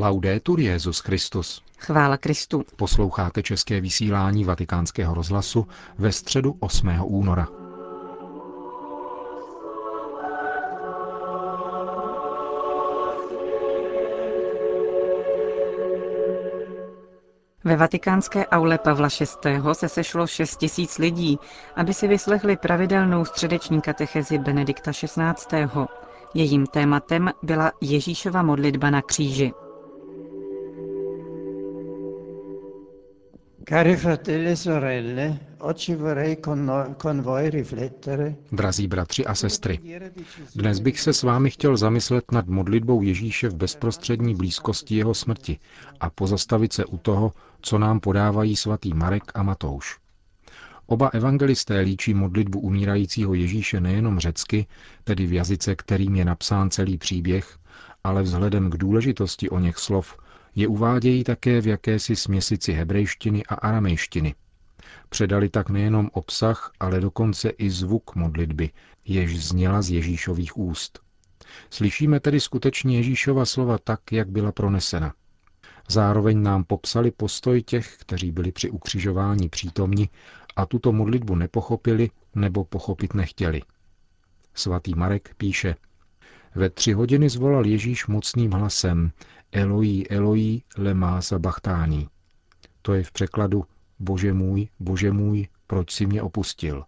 Laudetur Jezus Christus. Chvála Kristu. Posloucháte české vysílání Vatikánského rozhlasu ve středu 8. února. Ve vatikánské aule Pavla VI. se sešlo 6 tisíc lidí, aby si vyslechli pravidelnou středeční katechezi Benedikta XVI. Jejím tématem byla Ježíšova modlitba na kříži. Cari fratelli e sorelle, oggi vorrei con, no, con voi riflettere. Drazí bratři a sestry, dnes bych se s vámi chtěl zamyslet nad modlitbou Ježíše v bezprostřední blízkosti jeho smrti a pozastavit se u toho, co nám podávají svatý Marek a Matouš. Oba evangelisté líčí modlitbu umírajícího Ježíše nejenom řecky, tedy v jazyce, kterým je napsán celý příběh, ale vzhledem k důležitosti o něch slov je uvádějí také v jakési směsici hebrejštiny a aramejštiny. Předali tak nejenom obsah, ale dokonce i zvuk modlitby, jež zněla z Ježíšových úst. Slyšíme tedy skutečně Ježíšova slova tak, jak byla pronesena. Zároveň nám popsali postoj těch, kteří byli při ukřižování přítomni a tuto modlitbu nepochopili nebo pochopit nechtěli. Svatý Marek píše, ve tři hodiny zvolal Ježíš mocným hlasem Eloi, Eloi, lema sabachthani. To je v překladu Bože můj, Bože můj, proč si mě opustil.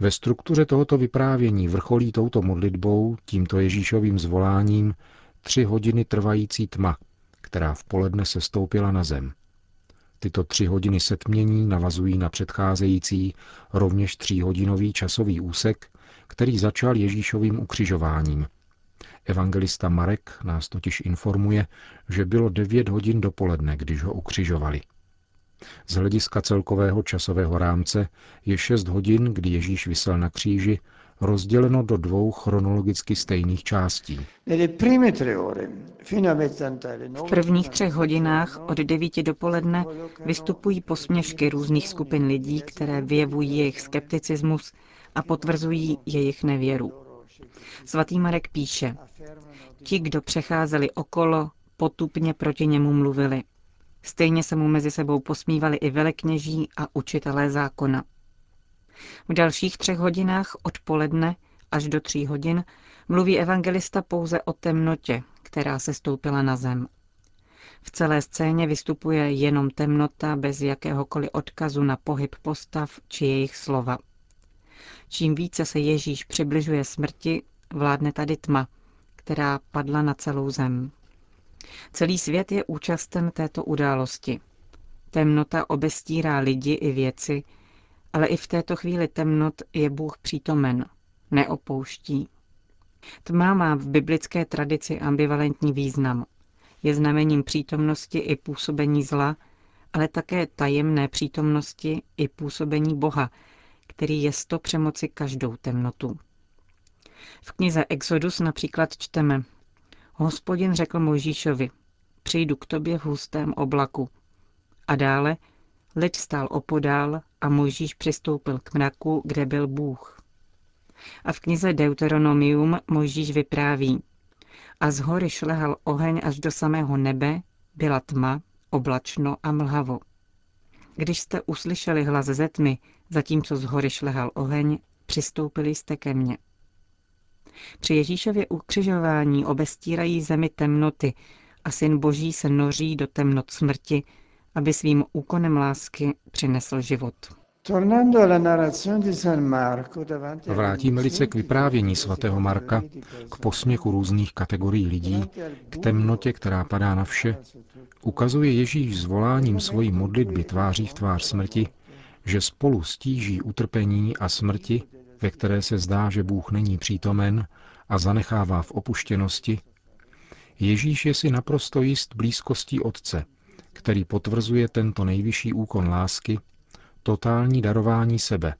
Ve struktuře tohoto vyprávění vrcholí touto modlitbou, tímto Ježíšovým zvoláním, tři hodiny trvající tma, která v poledne se stoupila na zem. Tyto tři hodiny setmění navazují na předcházející, rovněž tříhodinový časový úsek, který začal Ježíšovým ukřižováním. Evangelista Marek nás totiž informuje, že bylo devět hodin dopoledne, když ho ukřižovali. Z hlediska celkového časového rámce je šest hodin, kdy Ježíš vysel na kříži, rozděleno do dvou chronologicky stejných částí. V prvních třech hodinách od devíti dopoledne vystupují posměšky různých skupin lidí, které vyjevují jejich skepticismus a potvrzují jejich nevěru. Svatý Marek píše, ti, kdo přecházeli okolo, potupně proti němu mluvili. Stejně se mu mezi sebou posmívali i velekněží a učitelé zákona. V dalších třech hodinách odpoledne až do tří hodin mluví evangelista pouze o temnotě, která se stoupila na zem. V celé scéně vystupuje jenom temnota bez jakéhokoliv odkazu na pohyb postav či jejich slova. Čím více se Ježíš přibližuje smrti, vládne tady tma, která padla na celou zem. Celý svět je účasten této události. Temnota obestírá lidi i věci, ale i v této chvíli temnot je Bůh přítomen, neopouští. Tma má v biblické tradici ambivalentní význam. Je znamením přítomnosti i působení zla, ale také tajemné přítomnosti i působení Boha, který je sto přemoci každou temnotu. V knize Exodus například čteme Hospodin řekl Mojžíšovi, přijdu k tobě v hustém oblaku. A dále, lid stál opodál a Mojžíš přistoupil k mraku, kde byl Bůh. A v knize Deuteronomium Mojžíš vypráví, a z hory šlehal oheň až do samého nebe, byla tma, oblačno a mlhavo. Když jste uslyšeli hlas ze tmy, zatímco z hory šlehal oheň, přistoupili jste ke mně. Při Ježíšově ukřižování obestírají zemi temnoty a syn Boží se noří do temnot smrti, aby svým úkonem lásky přinesl život. Vrátíme-li se k vyprávění svatého Marka, k posměchu různých kategorií lidí, k temnotě, která padá na vše, ukazuje Ježíš zvoláním svojí modlitby tváří v tvář smrti, že spolu stíží utrpení a smrti, ve které se zdá, že Bůh není přítomen a zanechává v opuštěnosti, Ježíš je si naprosto jist blízkostí Otce, který potvrzuje tento nejvyšší úkon lásky, totální darování sebe.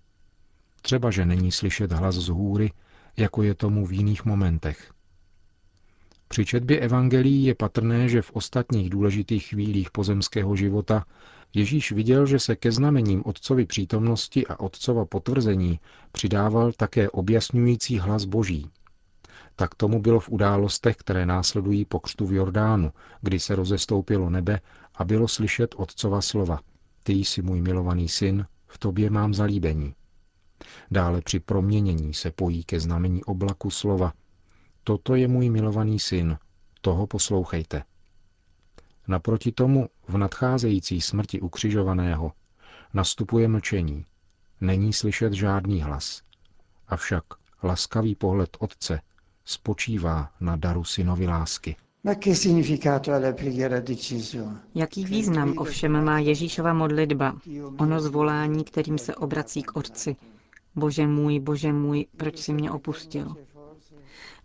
Třeba, že není slyšet hlas z hůry, jako je tomu v jiných momentech. Při četbě evangelií je patrné, že v ostatních důležitých chvílích pozemského života Ježíš viděl, že se ke znamením otcovy přítomnosti a otcova potvrzení přidával také objasňující hlas Boží. Tak tomu bylo v událostech, které následují po křtu v Jordánu, kdy se rozestoupilo nebe a bylo slyšet otcova slova. Ty jsi můj milovaný syn, v tobě mám zalíbení. Dále při proměnění se pojí ke znamení oblaku slova. Toto je můj milovaný syn, toho poslouchejte. Naproti tomu v nadcházející smrti ukřižovaného nastupuje mlčení. Není slyšet žádný hlas. Avšak laskavý pohled Otce spočívá na daru synovi lásky. Jaký význam ovšem má Ježíšova modlitba, ono zvolání, kterým se obrací k Otci. Bože můj, bože můj, proč si mě opustil?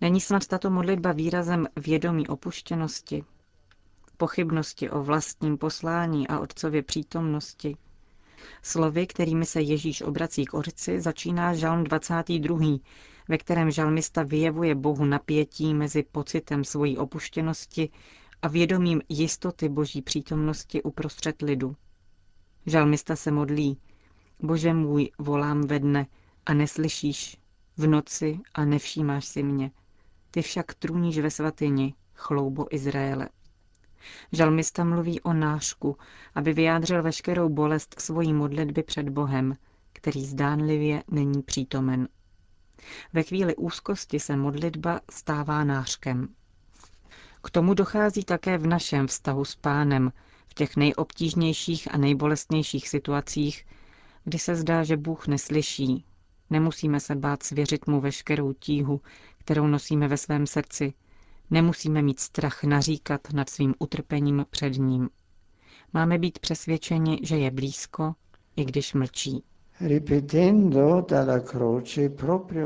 Není snad tato modlitba výrazem vědomí opuštěnosti, pochybnosti o vlastním poslání a Otcově přítomnosti? Slovy, kterými se Ježíš obrací k Otci, začíná žalm 22., ve kterém žalmista vyjevuje Bohu napětí mezi pocitem svojí opuštěnosti a vědomím jistoty Boží přítomnosti uprostřed lidu. Žalmista se modlí, Bože můj, volám ve dne a neslyšíš, v noci a nevšímáš si mě. Ty však trůníš ve svatyni, chloubo Izraele. Žalmista mluví o nášku, aby vyjádřil veškerou bolest svojí modlitby před Bohem, který zdánlivě není přítomen. Ve chvíli úzkosti se modlitba stává nářkem. K tomu dochází také v našem vztahu s pánem, v těch nejobtížnějších a nejbolestnějších situacích, kdy se zdá, že Bůh neslyší. Nemusíme se bát svěřit mu veškerou tíhu, kterou nosíme ve svém srdci. Nemusíme mít strach naříkat nad svým utrpením před ním. Máme být přesvědčeni, že je blízko, i když mlčí.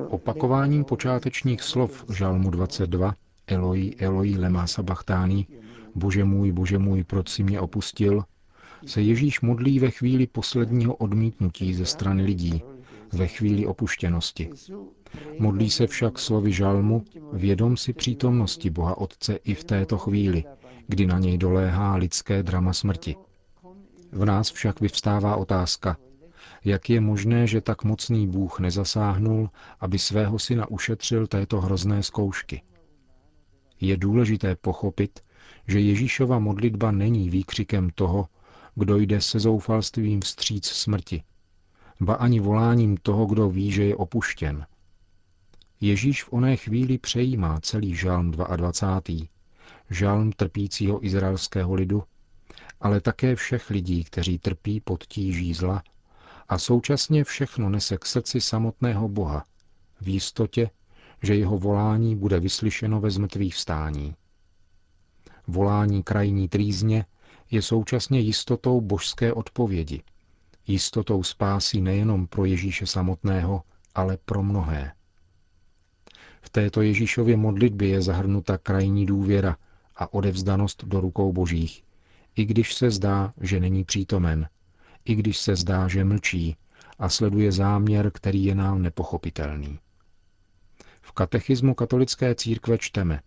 Opakováním počátečních slov Žalmu 22 Eloi, Eloi, lema sabachtáni, Bože můj, Bože můj, proč si mě opustil, se Ježíš modlí ve chvíli posledního odmítnutí ze strany lidí, ve chvíli opuštěnosti. Modlí se však slovy žalmu, vědom si přítomnosti Boha Otce i v této chvíli, kdy na něj doléhá lidské drama smrti. V nás však vyvstává otázka, jak je možné, že tak mocný Bůh nezasáhnul, aby svého syna ušetřil této hrozné zkoušky. Je důležité pochopit, že Ježíšova modlitba není výkřikem toho, kdo jde se zoufalstvím vstříc smrti, ba ani voláním toho, kdo ví, že je opuštěn. Ježíš v oné chvíli přejímá celý žalm 22. žalm trpícího izraelského lidu, ale také všech lidí, kteří trpí pod tíží zla a současně všechno nese k srdci samotného Boha, v jistotě, že jeho volání bude vyslyšeno ve zmrtvých vstání. Volání krajní trýzně je současně jistotou božské odpovědi, jistotou spásy nejenom pro Ježíše samotného, ale pro mnohé. V této Ježíšově modlitbě je zahrnuta krajní důvěra a odevzdanost do rukou božích, i když se zdá, že není přítomen, i když se zdá, že mlčí a sleduje záměr, který je nám nepochopitelný. V katechismu katolické církve čteme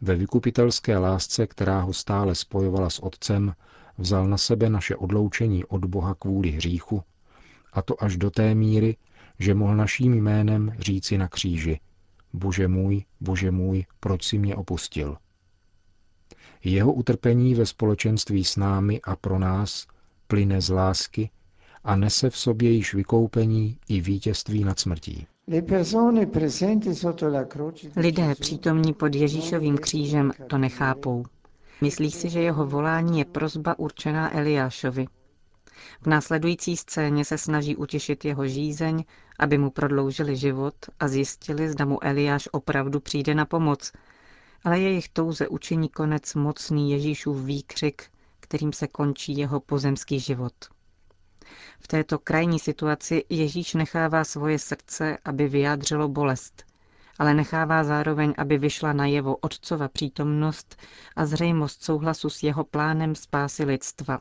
Ve vykupitelské lásce, která ho stále spojovala s Otcem, vzal na sebe naše odloučení od Boha kvůli hříchu, a to až do té míry, že mohl naším jménem říci na kříži Bože můj, Bože můj, proč si mě opustil? Jeho utrpení ve společenství s námi a pro nás plyne z lásky a nese v sobě již vykoupení i vítězství nad smrtí. Lidé přítomní pod Ježíšovým křížem to nechápou. Myslí si, že jeho volání je prozba určená Eliášovi. V následující scéně se snaží utěšit jeho žízeň, aby mu prodloužili život a zjistili, zda mu Eliáš opravdu přijde na pomoc. Ale jejich touze učiní konec mocný Ježíšův výkřik, kterým se končí jeho pozemský život. V této krajní situaci Ježíš nechává svoje srdce, aby vyjádřilo bolest, ale nechává zároveň, aby vyšla najevo Otcova přítomnost a zřejmost souhlasu s jeho plánem spásy lidstva.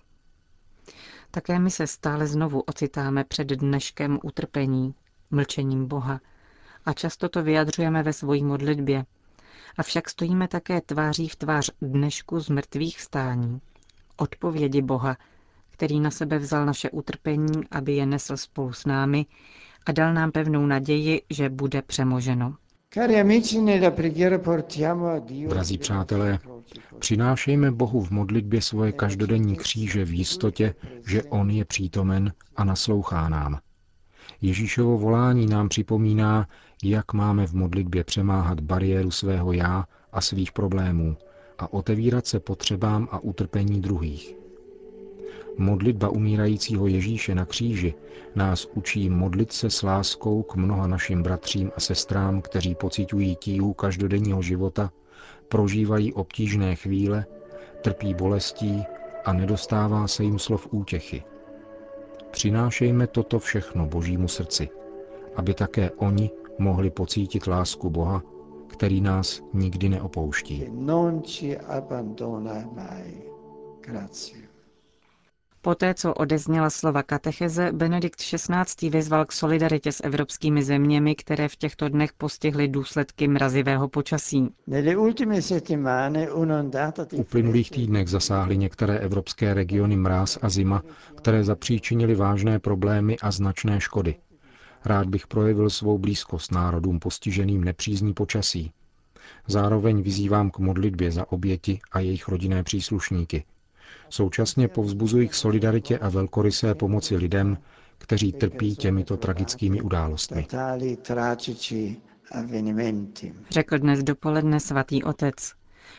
Také my se stále znovu ocitáme před dneškem utrpení, mlčením Boha a často to vyjadřujeme ve svojí modlitbě. Avšak stojíme také tváří v tvář dnešku z mrtvých vstání, odpovědi Boha, který na sebe vzal naše utrpení, aby je nesl spolu s námi a dal nám pevnou naději, že bude přemoženo. Drazí přátelé, přinášejme Bohu v modlitbě svoje každodenní kříže v jistotě, že On je přítomen a naslouchá nám. Ježíšovo volání nám připomíná, jak máme v modlitbě přemáhat bariéru svého já a svých problémů a otevírat se potřebám a utrpení druhých. Modlitba umírajícího Ježíše na kříži nás učí modlit se s láskou k mnoha našim bratřím a sestrám, kteří pocitují tíhu každodenního života, prožívají obtížné chvíle, trpí bolestí a nedostává se jim slov útěchy. Přinášejme toto všechno Božímu srdci, aby také oni mohli pocítit lásku Boha, který nás nikdy neopouští. Poté, co odezněla slova katecheze, Benedikt XVI. vyzval k solidaritě s evropskými zeměmi, které v těchto dnech postihly důsledky mrazivého počasí. V uplynulých týdnech zasáhly některé evropské regiony mráz a zima, které zapříčinily vážné problémy a značné škody. Rád bych projevil svou blízkost národům postiženým nepřízní počasí. Zároveň vyzývám k modlitbě za oběti a jejich rodinné příslušníky. Současně povzbuzuji k solidaritě a velkorysé pomoci lidem, kteří trpí těmito tragickými událostmi. Řekl dnes dopoledne svatý otec.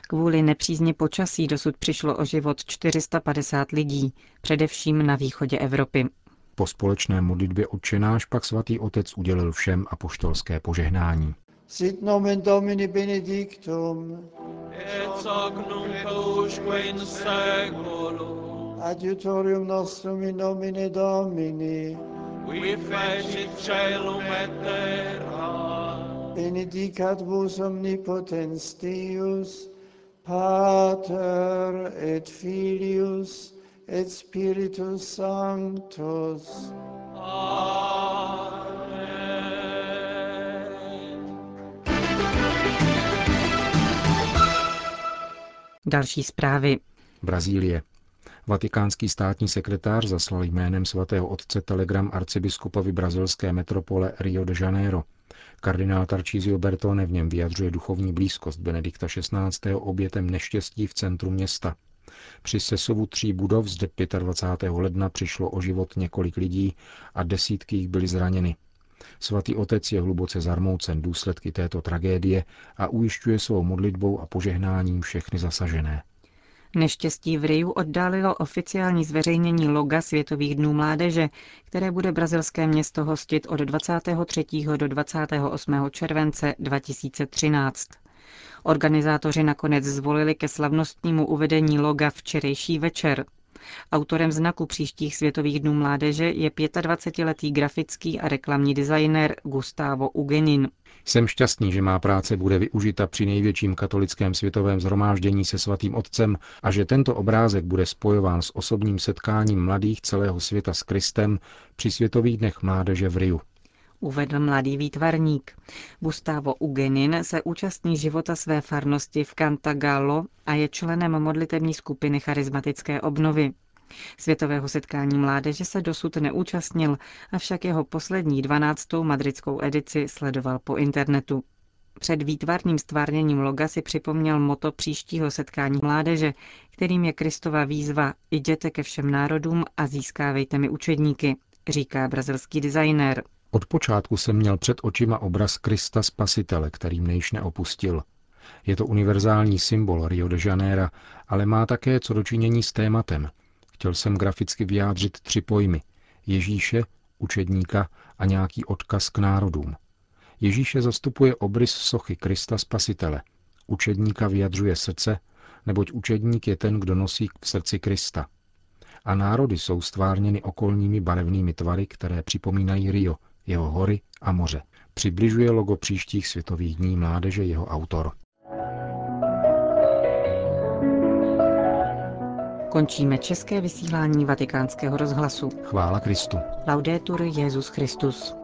Kvůli nepřízně počasí dosud přišlo o život 450 lidí, především na východě Evropy. Po společné modlitbě odčenáš pak svatý otec udělil všem apoštolské požehnání. Sit nomen Domini benedictum. et hoc nunc usque in seculum. Adiutorium nostrum in nomine Domini. Qui fecit celum et terra. Benedicat vos omnipotens Deus, Pater et Filius et Spiritus Sanctus. Další zprávy. Brazílie. Vatikánský státní sekretář zaslal jménem svatého otce telegram arcibiskupovi brazilské metropole Rio de Janeiro. Kardinál Tarcísio Bertone v něm vyjadřuje duchovní blízkost Benedikta XVI. obětem neštěstí v centru města. Při sesovu tří budov zde 25. ledna přišlo o život několik lidí a desítky jich byly zraněny. Svatý otec je hluboce zarmoucen důsledky této tragédie a ujišťuje svou modlitbou a požehnáním všechny zasažené. Neštěstí v Riu oddálilo oficiální zveřejnění loga Světových dnů mládeže, které bude brazilské město hostit od 23. do 28. července 2013. Organizátoři nakonec zvolili ke slavnostnímu uvedení loga včerejší večer. Autorem znaku příštích Světových dnů mládeže je 25-letý grafický a reklamní designér Gustavo Ugenin. Jsem šťastný, že má práce bude využita při největším katolickém světovém zhromáždění se svatým otcem a že tento obrázek bude spojován s osobním setkáním mladých celého světa s Kristem při Světových dnech mládeže v Riu. Uvedl mladý výtvarník. Gustavo Ugenin se účastní života své farnosti v Cantagallo a je členem modlitební skupiny charismatické obnovy. Světového setkání mládeže se dosud neúčastnil, avšak jeho poslední 12. madridskou edici sledoval po internetu. Před výtvarným stvárněním loga si připomněl moto příštího setkání mládeže, kterým je Kristova výzva Jděte ke všem národům a získávejte mi učedníky, říká brazilský designér. Od počátku jsem měl před očima obraz Krista Spasitele, který mne již neopustil. Je to univerzální symbol Rio de Janeiro, ale má také co dočinění s tématem. Chtěl jsem graficky vyjádřit tři pojmy. Ježíše, učedníka a nějaký odkaz k národům. Ježíše zastupuje obrys sochy Krista Spasitele. Učedníka vyjadřuje srdce, neboť učedník je ten, kdo nosí v srdci Krista. A národy jsou stvárněny okolními barevnými tvary, které připomínají Rio, jeho hory a moře. Přibližuje logo příštích světových dní mládeže jeho autor. Končíme české vysílání vatikánského rozhlasu. Chvála Kristu. Laudetur Jezus Christus.